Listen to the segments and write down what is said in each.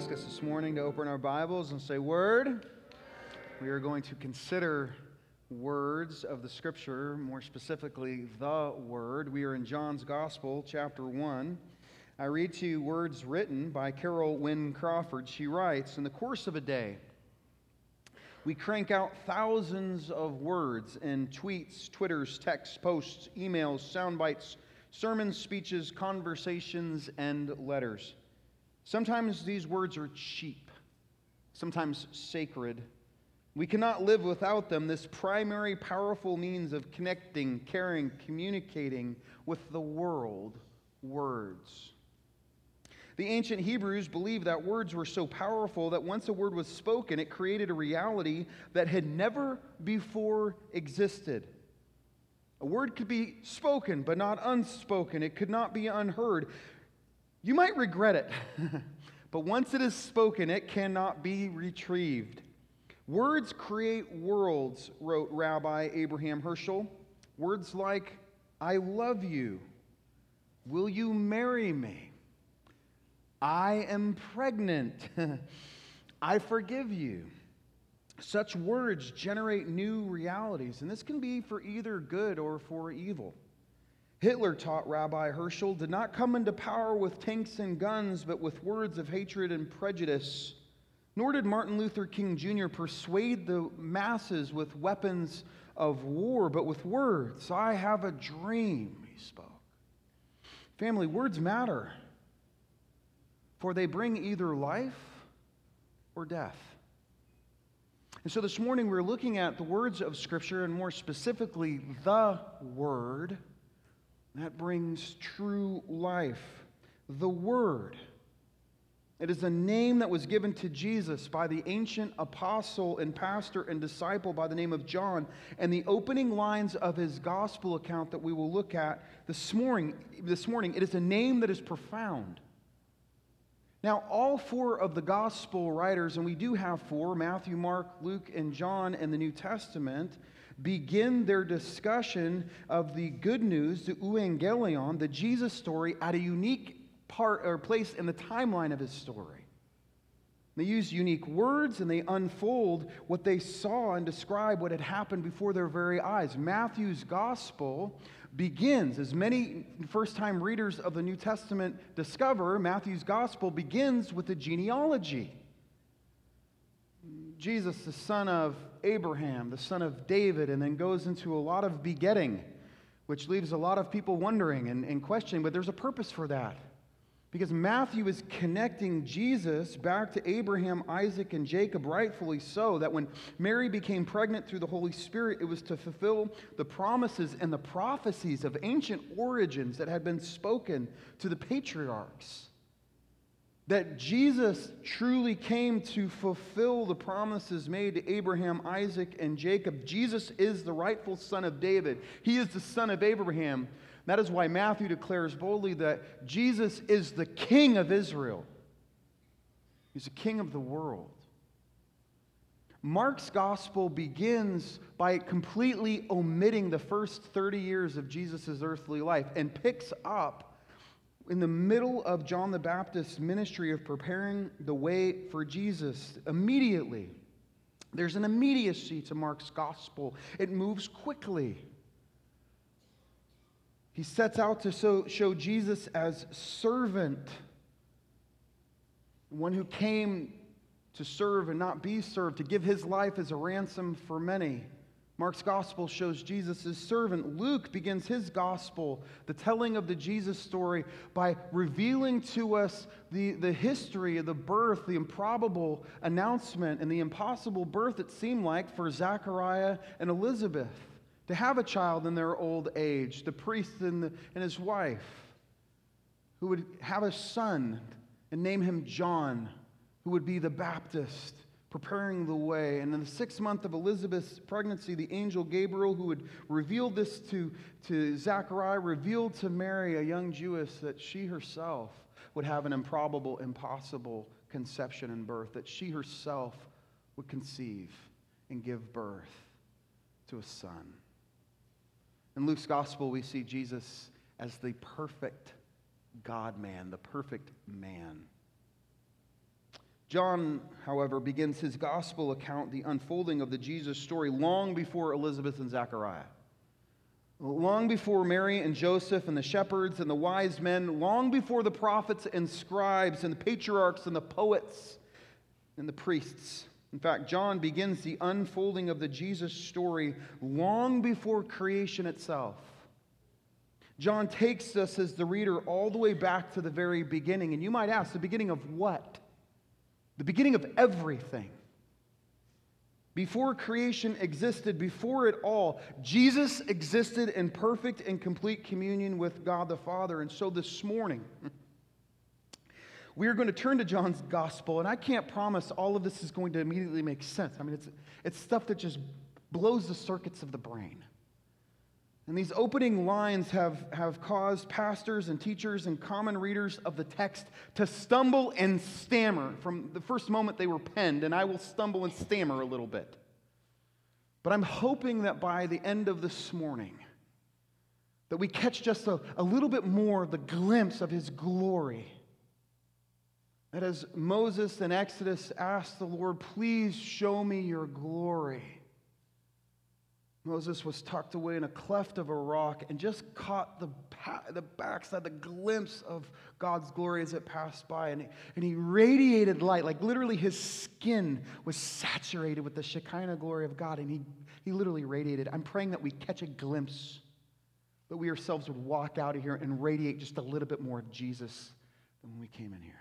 ask us this morning to open our Bibles and say, Word. We are going to consider words of the Scripture, more specifically, the Word. We are in John's Gospel, chapter 1. I read to you words written by Carol Wynne Crawford. She writes In the course of a day, we crank out thousands of words in tweets, Twitters, texts, posts, emails, sound bites, sermons, speeches, conversations, and letters. Sometimes these words are cheap, sometimes sacred. We cannot live without them, this primary powerful means of connecting, caring, communicating with the world words. The ancient Hebrews believed that words were so powerful that once a word was spoken, it created a reality that had never before existed. A word could be spoken, but not unspoken. It could not be unheard. You might regret it, but once it is spoken, it cannot be retrieved. Words create worlds, wrote Rabbi Abraham Heschel. Words like, I love you. Will you marry me? I am pregnant. I forgive you. Such words generate new realities, and this can be for either good or for evil. Hitler taught Rabbi Heschel did not come into power with tanks and guns, but with words of hatred and prejudice. Nor did Martin Luther King Jr. persuade the masses with weapons of war, but with words. I have a dream, he spoke. Family, words matter, for they bring either life or death. And so this morning we're looking at the words of Scripture, and more specifically, the Word that brings true life. The Word. It is a name that was given to Jesus by the ancient apostle and pastor and disciple by the name of John. And the opening lines of his gospel account that we will look at this morning, this morning it is a name that is profound. Now, all four of the gospel writers, and we do have four Matthew, Mark, Luke, and John in the New Testament begin their discussion of the good news, the euangelion, the Jesus story, at a unique part or place in the timeline of his story. They use unique words and they unfold what they saw and describe what had happened before their very eyes. Matthew's gospel begins, as many first time readers of the New Testament discover, Matthew's gospel begins with a genealogy. Jesus, the son of Abraham, the son of David, and then goes into a lot of begetting, which leaves a lot of people wondering and, and questioning, but there's a purpose for that. Because Matthew is connecting Jesus back to Abraham, Isaac, and Jacob, rightfully so, that when Mary became pregnant through the Holy Spirit, it was to fulfill the promises and the prophecies of ancient origins that had been spoken to the patriarchs that Jesus truly came to fulfill the promises made to Abraham, Isaac, and Jacob. Jesus is the rightful son of David, he is the son of Abraham. That is why Matthew declares boldly that Jesus is the king of Israel, he's the king of the world. Mark's gospel begins by completely omitting the first 30 years of Jesus' earthly life and picks up in the middle of John the Baptist's ministry of preparing the way for Jesus, immediately, there's an immediacy to Mark's gospel. It moves quickly. He sets out to show, show Jesus as servant, one who came to serve and not be served, to give his life as a ransom for many. Mark's gospel shows Jesus' servant. Luke begins his gospel, the telling of the Jesus story, by revealing to us the, the history of the birth, the improbable announcement, and the impossible birth it seemed like for Zachariah and Elizabeth to have a child in their old age, the priest and, the, and his wife, who would have a son and name him John, who would be the Baptist preparing the way. And in the sixth month of Elizabeth's pregnancy, the angel Gabriel, who had revealed this to, to Zachariah, revealed to Mary, a young Jewess, that she herself would have an improbable, impossible conception and birth, that she herself would conceive and give birth to a son. In Luke's gospel, we see Jesus as the perfect God man, the perfect man. John, however, begins his gospel account, the unfolding of the Jesus story, long before Elizabeth and Zechariah. Long before Mary and Joseph and the shepherds and the wise men, long before the prophets and scribes and the patriarchs and the poets and the priests. In fact, John begins the unfolding of the Jesus story long before creation itself. John takes us as the reader all the way back to the very beginning. And you might ask, the beginning of what? The beginning of everything. Before creation existed, before it all, Jesus existed in perfect and complete communion with God the Father. And so this morning, we are going to turn to John's gospel, and I can't promise all of this is going to immediately make sense. I mean, it's, it's stuff that just blows the circuits of the brain. And these opening lines have, have caused pastors and teachers and common readers of the text to stumble and stammer from the first moment they were penned, and I will stumble and stammer a little bit. But I'm hoping that by the end of this morning, that we catch just a, a little bit more of the glimpse of his glory. That as Moses in Exodus asked the Lord, please show me your glory. Moses was tucked away in a cleft of a rock and just caught the, the backside, the glimpse of God's glory as it passed by. And, and he radiated light, like literally his skin was saturated with the Shekinah glory of God. And he, he literally radiated. I'm praying that we catch a glimpse, that we ourselves would walk out of here and radiate just a little bit more of Jesus than when we came in here.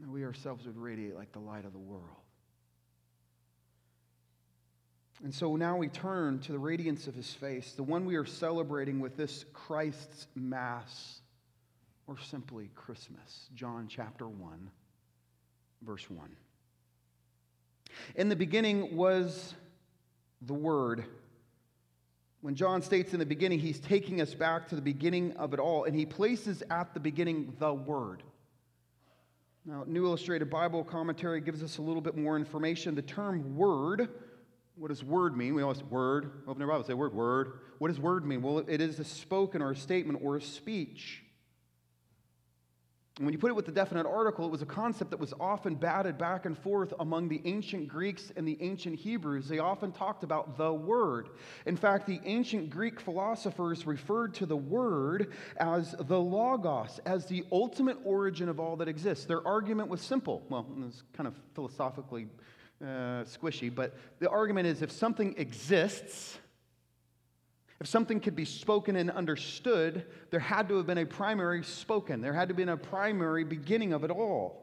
That we ourselves would radiate like the light of the world. And so now we turn to the radiance of his face, the one we are celebrating with this Christ's Mass, or simply Christmas. John chapter 1, verse 1. In the beginning was the Word. When John states in the beginning, he's taking us back to the beginning of it all, and he places at the beginning the Word. Now, New Illustrated Bible Commentary gives us a little bit more information. The term word what does word mean? We always word. Open your Bible, say word, word. What does word mean? Well, it is a spoken or a statement or a speech. And when you put it with the definite article, it was a concept that was often batted back and forth among the ancient Greeks and the ancient Hebrews. They often talked about the Word. In fact, the ancient Greek philosophers referred to the Word as the Logos, as the ultimate origin of all that exists. Their argument was simple. Well, it was kind of philosophically uh, squishy, but the argument is if something exists, if something could be spoken and understood, there had to have been a primary spoken. There had to have been a primary beginning of it all.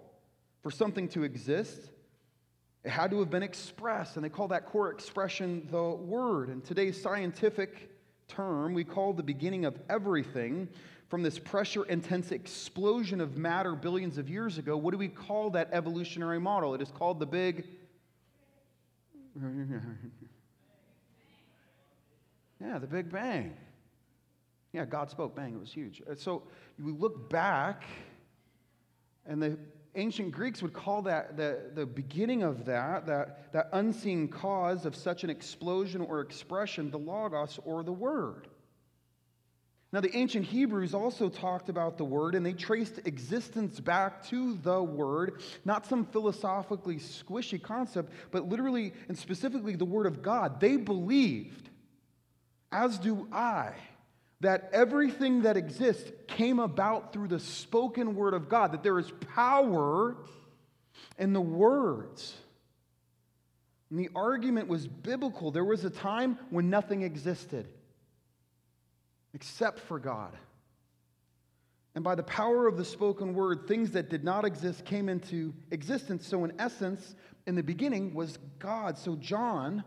For something to exist, it had to have been expressed, and they call that core expression the Word. In today's scientific term, we call the beginning of everything from this pressure intense explosion of matter billions of years ago. What do we call that evolutionary model? It is called the Big yeah, the Big Bang. Yeah, God spoke, bang, it was huge. Uh, so you look back, and the ancient Greeks would call that the, the beginning of that, that, that unseen cause of such an explosion or expression, the Logos or the Word. Now, the ancient Hebrews also talked about the Word, and they traced existence back to the Word, not some philosophically squishy concept, but literally and specifically the Word of God. They believed, as do I, that everything that exists came about through the spoken Word of God, that there is power in the words. And the argument was biblical. There was a time when nothing existed except for God. And by the power of the spoken word, things that did not exist came into existence. So, in essence, in the beginning was God. So, John,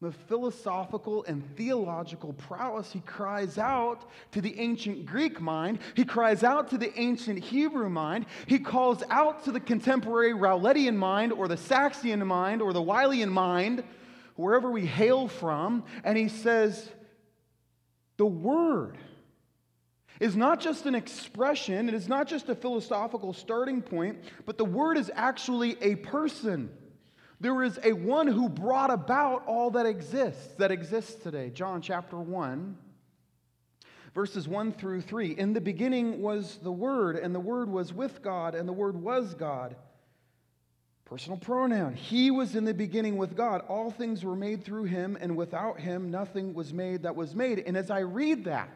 with philosophical and theological prowess, he cries out to the ancient Greek mind. He cries out to the ancient Hebrew mind. He calls out to the contemporary Rowlettian mind, or the Saxian mind, or the Wylian mind, wherever we hail from. And he says, the Word is not just an expression, it is not just a philosophical starting point, but the Word is actually a person. There is a one who brought about all that exists, that exists today. John chapter 1, Verses 1 through 3 In the beginning was the Word, and the Word was with God, and the Word was God. Personal pronoun. He was in the beginning with God. All things were made through him, and without him, nothing was made that was made. And as I read that,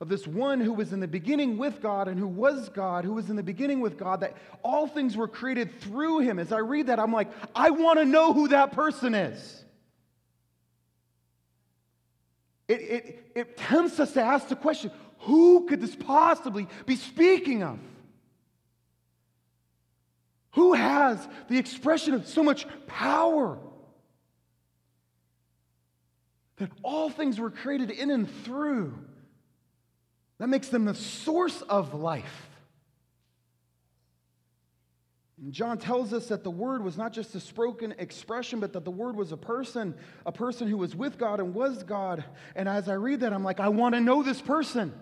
of this one who was in the beginning with God and who was God, who was in the beginning with God, that all things were created through him. As I read that, I'm like, I want to know who that person is. It, it, it tempts us to ask the question who could this possibly be speaking of? Who has the expression of so much power? That all things were created in and through. That makes them the source of life. And John tells us that the Word was not just a spoken expression, but that the Word was a person, a person who was with God and was God. And as I read that, I'm like, I want to know this person.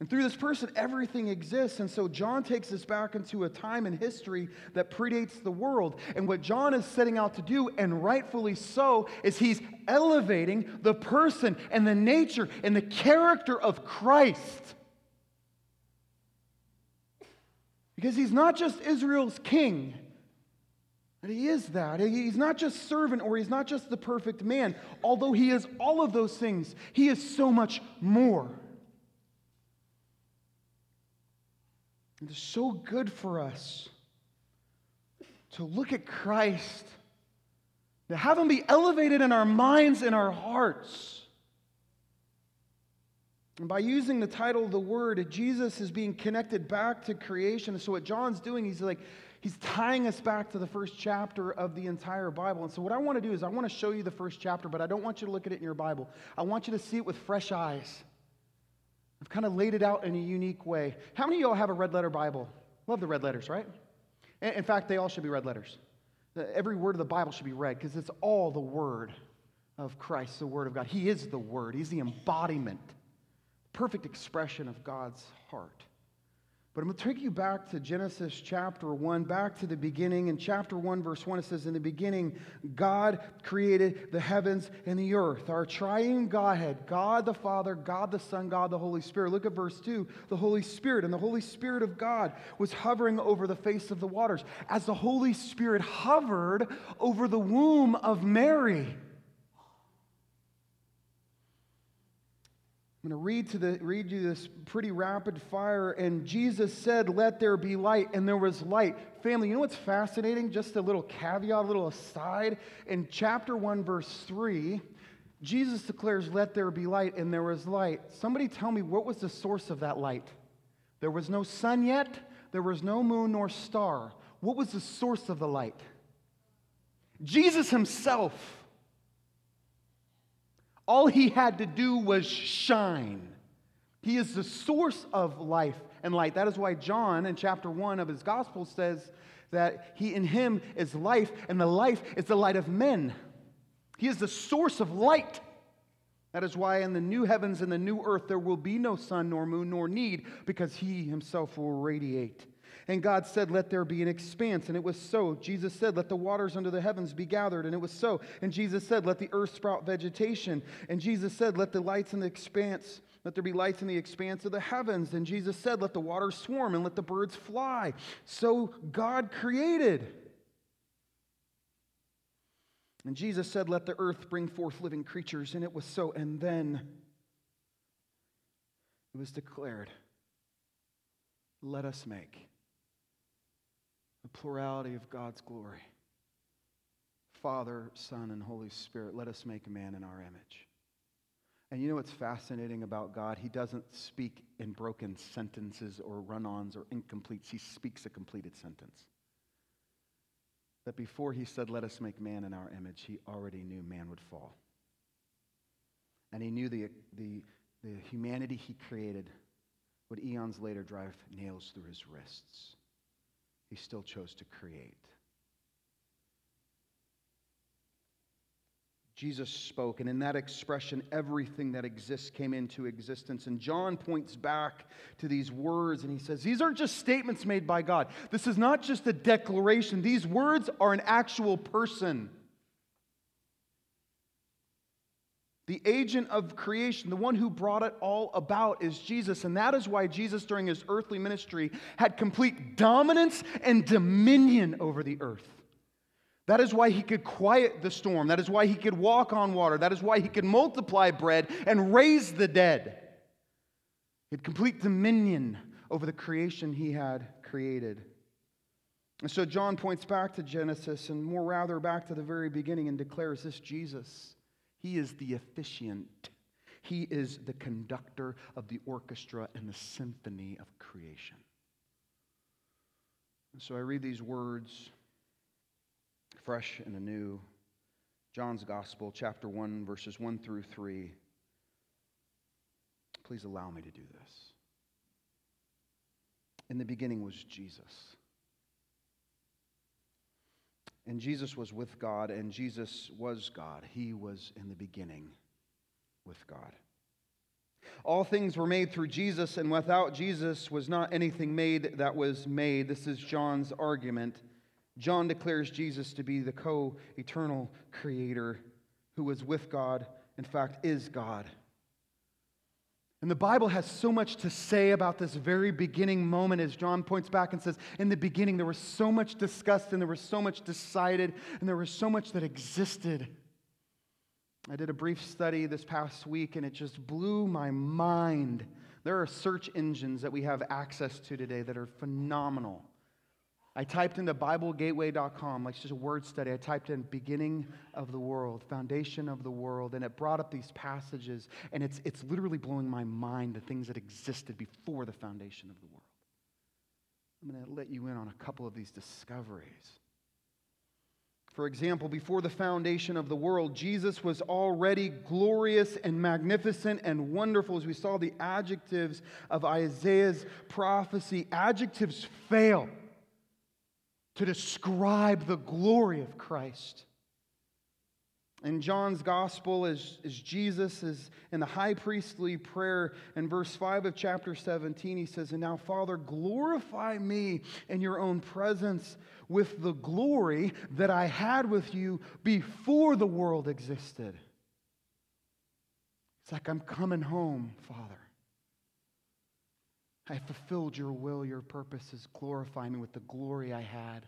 And through this person, everything exists. And so John takes us back into a time in history that predates the world. And what John is setting out to do, and rightfully so, is he's elevating the person and the nature and the character of Christ. Because he's not just Israel's king. And he is that. He's not just servant or he's not just the perfect man. Although he is all of those things, he is so much more. It is so good for us to look at Christ, to have him be elevated in our minds and our hearts. And by using the title of the word, Jesus is being connected back to creation. So, what John's doing, he's like, he's tying us back to the first chapter of the entire Bible. And so, what I want to do is, I want to show you the first chapter, but I don't want you to look at it in your Bible. I want you to see it with fresh eyes. I've kind of laid it out in a unique way. How many of y'all have a red letter Bible? Love the red letters, right? In fact, they all should be red letters. Every word of the Bible should be read because it's all the word of Christ, the word of God. He is the word, He's the embodiment, perfect expression of God's heart. But I'm going to take you back to Genesis chapter 1, back to the beginning. In chapter 1, verse 1, it says, In the beginning, God created the heavens and the earth. Our triune Godhead, God the Father, God the Son, God the Holy Spirit. Look at verse 2 the Holy Spirit. And the Holy Spirit of God was hovering over the face of the waters. As the Holy Spirit hovered over the womb of Mary, I'm going to read, to the, read you this pretty rapid fire. And Jesus said, Let there be light, and there was light. Family, you know what's fascinating? Just a little caveat, a little aside. In chapter 1, verse 3, Jesus declares, Let there be light, and there was light. Somebody tell me, what was the source of that light? There was no sun yet, there was no moon nor star. What was the source of the light? Jesus himself. All he had to do was shine. He is the source of life and light. That is why John, in chapter 1 of his gospel, says that he in him is life, and the life is the light of men. He is the source of light. That is why in the new heavens and the new earth there will be no sun nor moon nor need, because he himself will radiate. And God said, Let there be an expanse. And it was so. Jesus said, Let the waters under the heavens be gathered. And it was so. And Jesus said, Let the earth sprout vegetation. And Jesus said, Let the lights in the expanse, let there be lights in the expanse of the heavens. And Jesus said, Let the waters swarm and let the birds fly. So God created. And Jesus said, Let the earth bring forth living creatures. And it was so. And then it was declared, Let us make the plurality of God's glory. Father, Son, and Holy Spirit, let us make man in our image. And you know what's fascinating about God? He doesn't speak in broken sentences or run ons or incompletes. He speaks a completed sentence. That before he said, Let us make man in our image, he already knew man would fall. And he knew the, the, the humanity he created would eons later drive nails through his wrists he still chose to create. Jesus spoke, and in that expression, everything that exists came into existence. And John points back to these words and he says, These aren't just statements made by God. This is not just a declaration. These words are an actual person. The agent of creation, the one who brought it all about, is Jesus. And that is why Jesus, during his earthly ministry, had complete dominance and dominion over the earth. That is why he could quiet the storm. That is why he could walk on water. That is why he could multiply bread and raise the dead. He had complete dominion over the creation he had created. And so John points back to Genesis and more rather back to the very beginning and declares this Jesus. He is the officiant. He is the conductor of the orchestra and the symphony of creation. And so I read these words fresh and anew. John's Gospel, chapter 1, verses 1 through 3. Please allow me to do this. In the beginning was Jesus. And Jesus was with God, and Jesus was God. He was in the beginning with God. All things were made through Jesus, and without Jesus was not anything made that was made. This is John's argument. John declares Jesus to be the co eternal creator who was with God, in fact, is God. And the Bible has so much to say about this very beginning moment as John points back and says, In the beginning, there was so much discussed and there was so much decided and there was so much that existed. I did a brief study this past week and it just blew my mind. There are search engines that we have access to today that are phenomenal. I typed into BibleGateway.com, like just a word study. I typed in beginning of the world, foundation of the world, and it brought up these passages, and it's, it's literally blowing my mind the things that existed before the foundation of the world. I'm going to let you in on a couple of these discoveries. For example, before the foundation of the world, Jesus was already glorious and magnificent and wonderful. As we saw the adjectives of Isaiah's prophecy, adjectives fail to describe the glory of Christ. In John's gospel, as, as Jesus is in the high priestly prayer in verse 5 of chapter 17, he says, And now, Father, glorify me in your own presence with the glory that I had with you before the world existed. It's like I'm coming home, Father. I fulfilled your will, your purposes. Glorify me with the glory I had.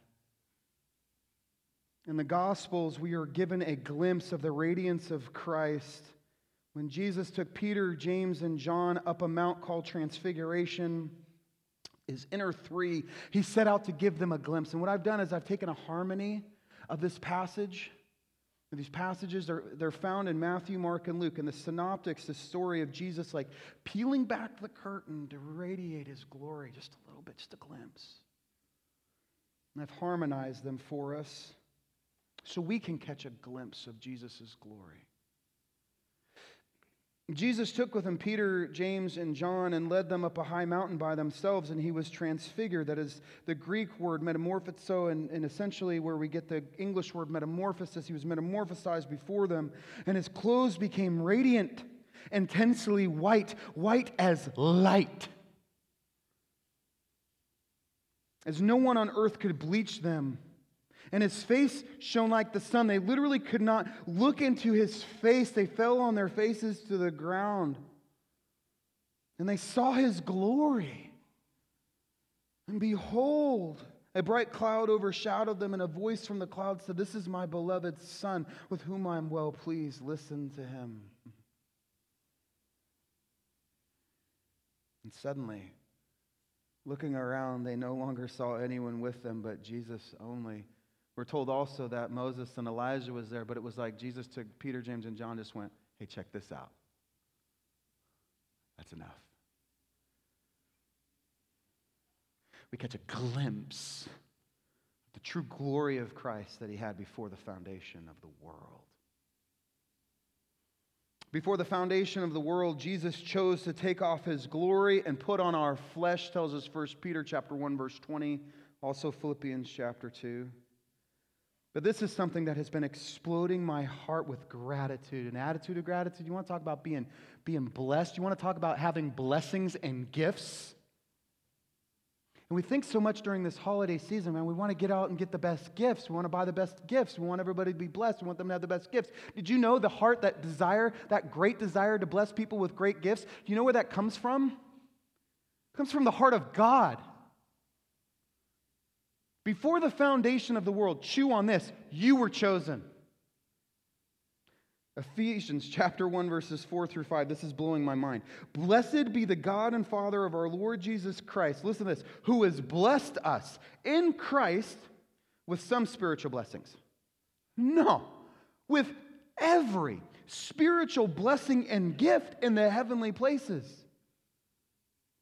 In the Gospels, we are given a glimpse of the radiance of Christ when Jesus took Peter, James, and John up a mount called Transfiguration. His inner three, he set out to give them a glimpse. And what I've done is I've taken a harmony of this passage these passages are they're found in Matthew, Mark, and Luke. And the synoptics, the story of Jesus like peeling back the curtain to radiate his glory just a little bit, just a glimpse. And I've harmonized them for us so we can catch a glimpse of Jesus' glory. Jesus took with him Peter, James, and John and led them up a high mountain by themselves, and he was transfigured. That is the Greek word metamorphozo, and, and essentially where we get the English word metamorphosis. He was metamorphosized before them, and his clothes became radiant, intensely white, white as light. As no one on earth could bleach them and his face shone like the sun. They literally could not look into his face, they fell on their faces to the ground. And they saw his glory. And behold, a bright cloud overshadowed them, and a voice from the cloud said, This is my beloved Son, with whom I am well pleased. Listen to him. And suddenly, looking around, they no longer saw anyone with them but Jesus only. We're told also that Moses and Elijah was there, but it was like Jesus took Peter, James, and John, just went, hey, check this out. That's enough. We catch a glimpse of the true glory of Christ that he had before the foundation of the world. Before the foundation of the world, Jesus chose to take off his glory and put on our flesh, tells us 1 Peter chapter 1, verse 20, also Philippians chapter 2. But this is something that has been exploding my heart with gratitude, an attitude of gratitude. You want to talk about being, being blessed? You want to talk about having blessings and gifts? And we think so much during this holiday season, man, we want to get out and get the best gifts. We want to buy the best gifts. We want everybody to be blessed. We want them to have the best gifts. Did you know the heart, that desire, that great desire to bless people with great gifts? Do you know where that comes from? It comes from the heart of God. Before the foundation of the world, chew on this. You were chosen. Ephesians chapter 1, verses 4 through 5. This is blowing my mind. Blessed be the God and Father of our Lord Jesus Christ. Listen to this. Who has blessed us in Christ with some spiritual blessings. No, with every spiritual blessing and gift in the heavenly places.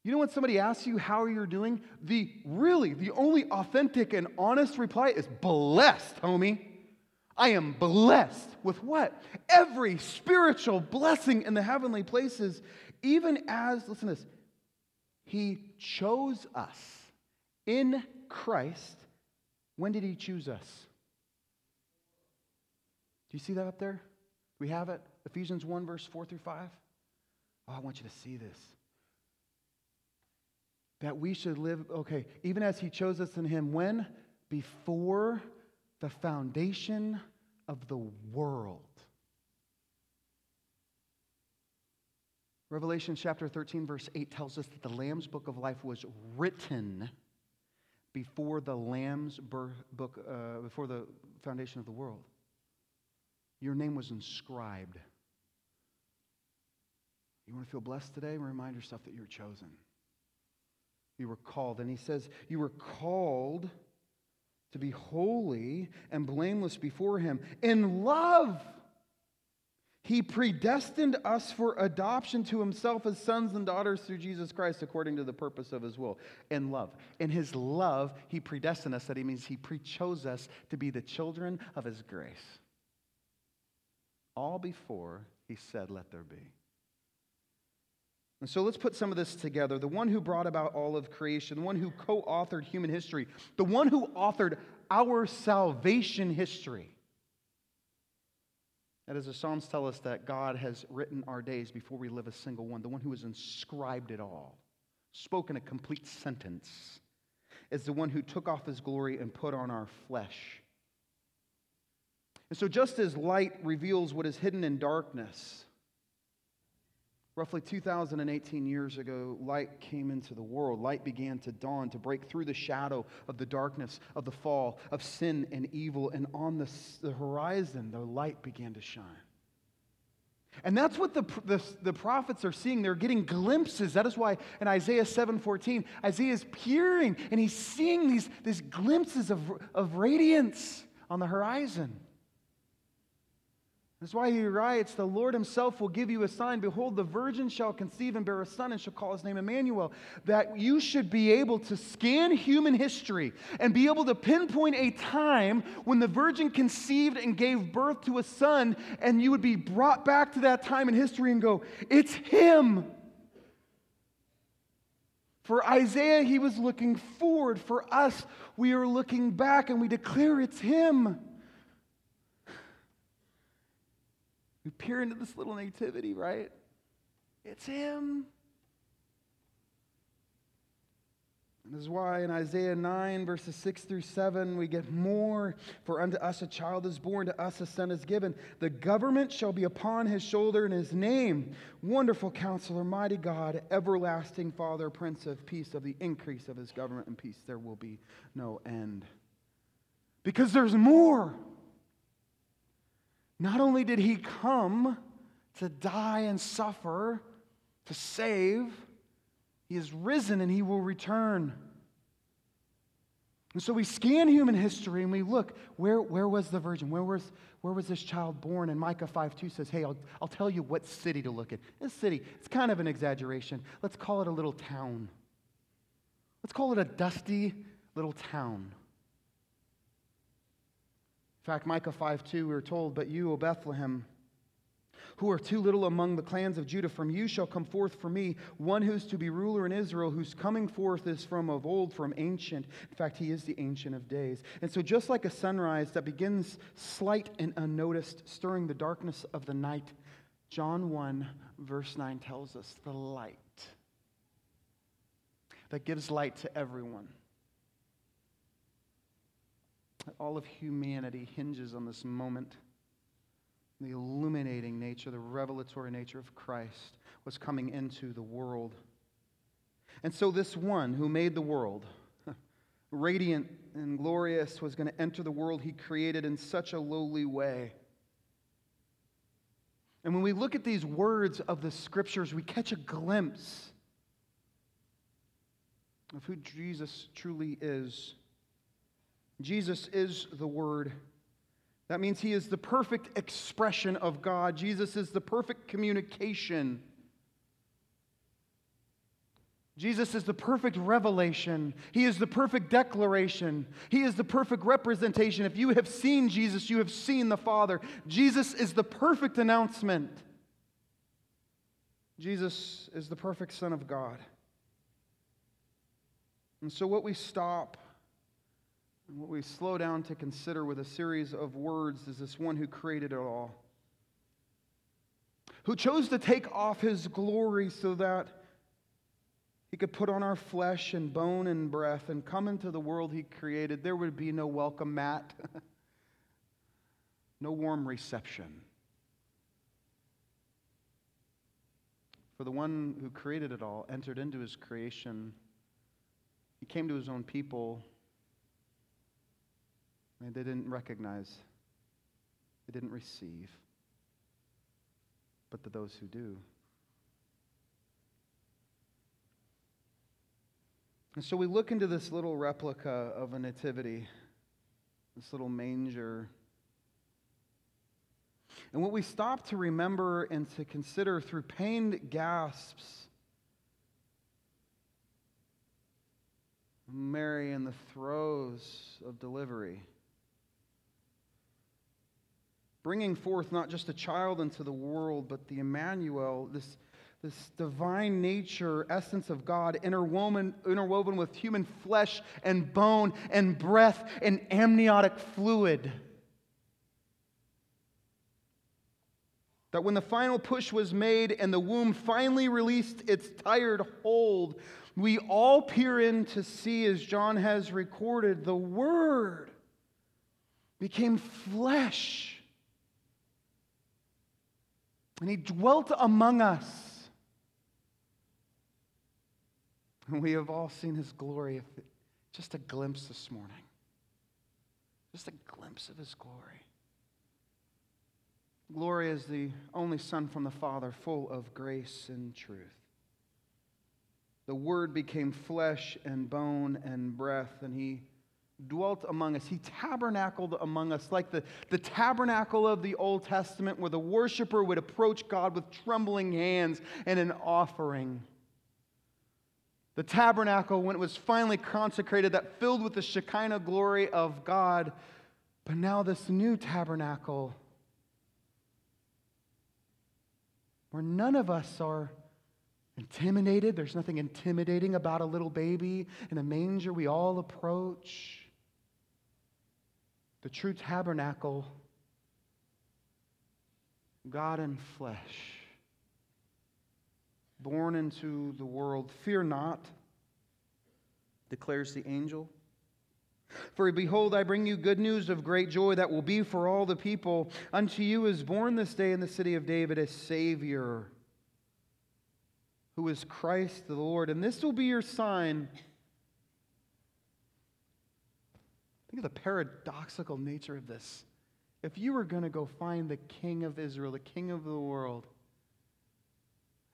You know when somebody asks you how you're doing? The really, the only authentic and honest reply is blessed, homie. I am blessed with what? Every spiritual blessing in the heavenly places, even as, listen to this, He chose us in Christ. When did He choose us? Do you see that up there? We have it? Ephesians 1, verse 4 through 5. Oh, I want you to see this. That we should live, okay, even as He chose us in Him, when? Before the foundation of the world. Revelation chapter 13, verse 8 tells us that the Lamb's book of life was written before the Lamb's book, uh, before the foundation of the world. Your name was inscribed. You want to feel blessed today? Remind yourself that you're chosen. You were called. And he says, You were called to be holy and blameless before Him. In love, He predestined us for adoption to Himself as sons and daughters through Jesus Christ according to the purpose of His will. In love. In His love, He predestined us. That He means He pre chose us to be the children of His grace. All before He said, Let there be. And so let's put some of this together. The one who brought about all of creation, the one who co authored human history, the one who authored our salvation history. That is, the Psalms tell us that God has written our days before we live a single one, the one who has inscribed it all, spoken a complete sentence, is the one who took off his glory and put on our flesh. And so, just as light reveals what is hidden in darkness, Roughly 2018 years ago, light came into the world. Light began to dawn, to break through the shadow of the darkness of the fall, of sin and evil. And on the, the horizon, the light began to shine. And that's what the, the, the, prophets are seeing. They're getting glimpses. That is why in Isaiah 7:14, Isaiah is peering and he's seeing these, these glimpses of, of radiance on the horizon. That's why he writes, The Lord himself will give you a sign. Behold, the virgin shall conceive and bear a son and shall call his name Emmanuel. That you should be able to scan human history and be able to pinpoint a time when the virgin conceived and gave birth to a son, and you would be brought back to that time in history and go, It's him. For Isaiah, he was looking forward. For us, we are looking back and we declare it's him. We peer into this little nativity, right? It's him. And this is why in Isaiah 9, verses 6 through 7, we get more. For unto us a child is born, to us a son is given. The government shall be upon his shoulder, and his name, Wonderful Counselor, Mighty God, Everlasting Father, Prince of Peace. Of the increase of his government and peace, there will be no end. Because there's more. Not only did he come to die and suffer, to save, he is risen and he will return. And so we scan human history and we look, where, where was the virgin? Where was, where was this child born? And Micah 5 2 says, Hey, I'll, I'll tell you what city to look at. This city, it's kind of an exaggeration. Let's call it a little town. Let's call it a dusty little town. In fact, Micah 5 2, we are told, But you, O Bethlehem, who are too little among the clans of Judah, from you shall come forth for me one who's to be ruler in Israel, whose coming forth is from of old, from ancient. In fact, he is the ancient of days. And so, just like a sunrise that begins slight and unnoticed, stirring the darkness of the night, John 1, verse 9 tells us the light. that gives light to everyone. All of humanity hinges on this moment. The illuminating nature, the revelatory nature of Christ was coming into the world. And so, this one who made the world, radiant and glorious, was going to enter the world he created in such a lowly way. And when we look at these words of the scriptures, we catch a glimpse of who Jesus truly is. Jesus is the Word. That means He is the perfect expression of God. Jesus is the perfect communication. Jesus is the perfect revelation. He is the perfect declaration. He is the perfect representation. If you have seen Jesus, you have seen the Father. Jesus is the perfect announcement. Jesus is the perfect Son of God. And so, what we stop and what we slow down to consider with a series of words is this one who created it all, who chose to take off his glory so that he could put on our flesh and bone and breath and come into the world He created. There would be no welcome mat, no warm reception. For the one who created it all entered into His creation. He came to His own people, they didn't recognize, they didn't receive. But to those who do, And so we look into this little replica of a nativity, this little manger. And what we stop to remember and to consider through pained gasps Mary in the throes of delivery, bringing forth not just a child into the world, but the Emmanuel, this this divine nature, essence of God, interwoven, interwoven with human flesh and bone and breath and amniotic fluid. That when the final push was made and the womb finally released its tired hold, we all peer in to see, as John has recorded, the Word became flesh. And he dwelt among us. And we have all seen his glory. Just a glimpse this morning. Just a glimpse of his glory. Glory is the only Son from the Father, full of grace and truth. The Word became flesh and bone and breath, and He dwelt among us. He tabernacled among us, like the, the tabernacle of the Old Testament, where the worshiper would approach God with trembling hands and an offering. The tabernacle, when it was finally consecrated, that filled with the Shekinah glory of God. But now, this new tabernacle, where none of us are intimidated. There's nothing intimidating about a little baby in a manger. We all approach. The true tabernacle, God in flesh born into the world. Fear not, declares the angel. For behold, I bring you good news of great joy that will be for all the people. Unto you is born this day in the city of David a Savior, who is Christ the Lord. And this will be your sign. Think of the paradoxical nature of this. If you were going to go find the King of Israel, the King of the world,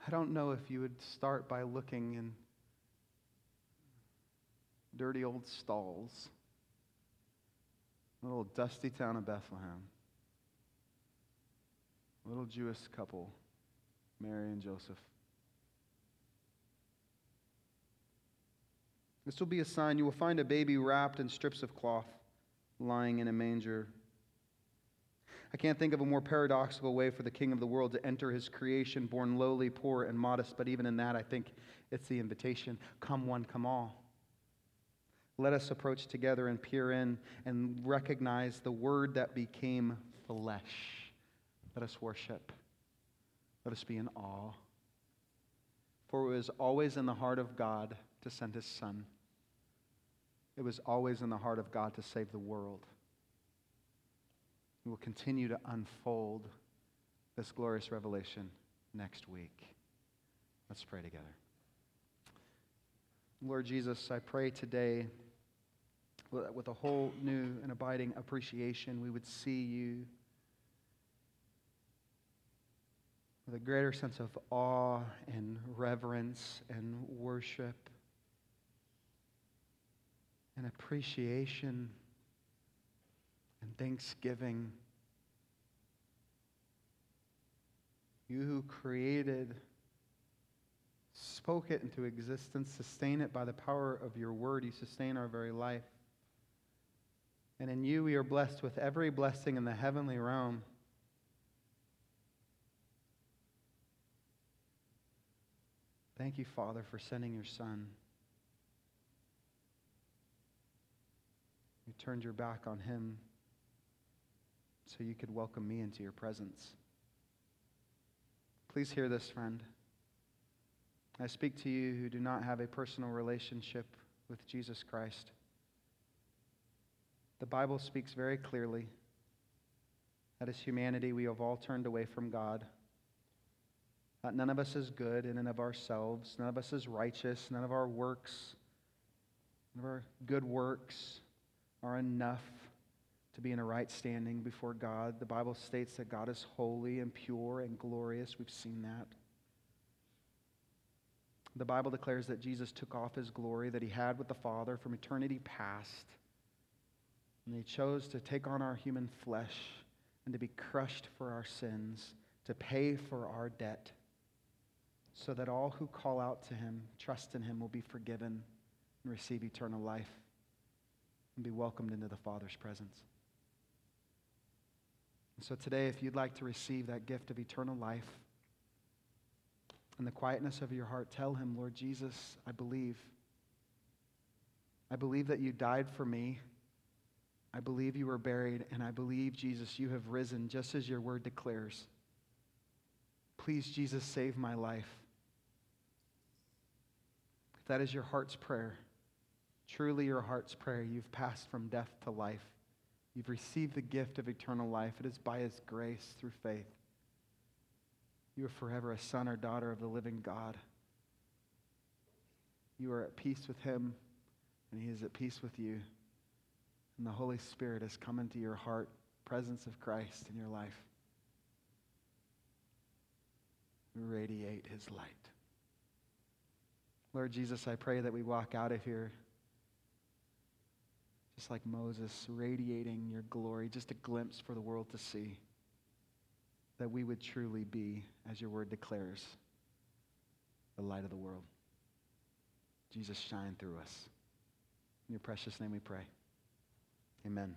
I don't know if you would start by looking in dirty old stalls, little dusty town of Bethlehem, little Jewish couple, Mary and Joseph. This will be a sign. You will find a baby wrapped in strips of cloth, lying in a manger. I can't think of a more paradoxical way for the king of the world to enter his creation, born lowly, poor, and modest. But even in that, I think it's the invitation come one, come all. Let us approach together and peer in and recognize the word that became flesh. Let us worship. Let us be in awe. For it was always in the heart of God to send his Son. It was always in the heart of God to save the world. We will continue to unfold this glorious revelation next week. Let's pray together. Lord Jesus, I pray today with a whole new and abiding appreciation, we would see you with a greater sense of awe and reverence and worship and appreciation and thanksgiving. You who created, spoke it into existence, sustain it by the power of your word. You sustain our very life. And in you we are blessed with every blessing in the heavenly realm. Thank you, Father, for sending your Son. You turned your back on him so you could welcome me into your presence. Please hear this, friend. I speak to you who do not have a personal relationship with Jesus Christ. The Bible speaks very clearly that as humanity, we have all turned away from God. That none of us is good in and of ourselves. None of us is righteous. None of our works, none of our good works are enough to be in a right standing before God. The Bible states that God is holy and pure and glorious. We've seen that. The Bible declares that Jesus took off his glory that he had with the Father from eternity past and he chose to take on our human flesh and to be crushed for our sins, to pay for our debt, so that all who call out to him, trust in him, will be forgiven and receive eternal life and be welcomed into the Father's presence. And so today, if you'd like to receive that gift of eternal life, in the quietness of your heart, tell him, Lord Jesus, I believe. I believe that you died for me I believe you were buried, and I believe, Jesus, you have risen just as your word declares. Please, Jesus, save my life. If that is your heart's prayer, truly your heart's prayer, you've passed from death to life. You've received the gift of eternal life. It is by his grace through faith. You are forever a son or daughter of the living God. You are at peace with him, and he is at peace with you and the Holy Spirit has come into your heart, presence of Christ in your life. Radiate his light. Lord Jesus, I pray that we walk out of here just like Moses, radiating your glory, just a glimpse for the world to see. That we would truly be, as your word declares, the light of the world. Jesus, shine through us. In your precious name we pray. Amen.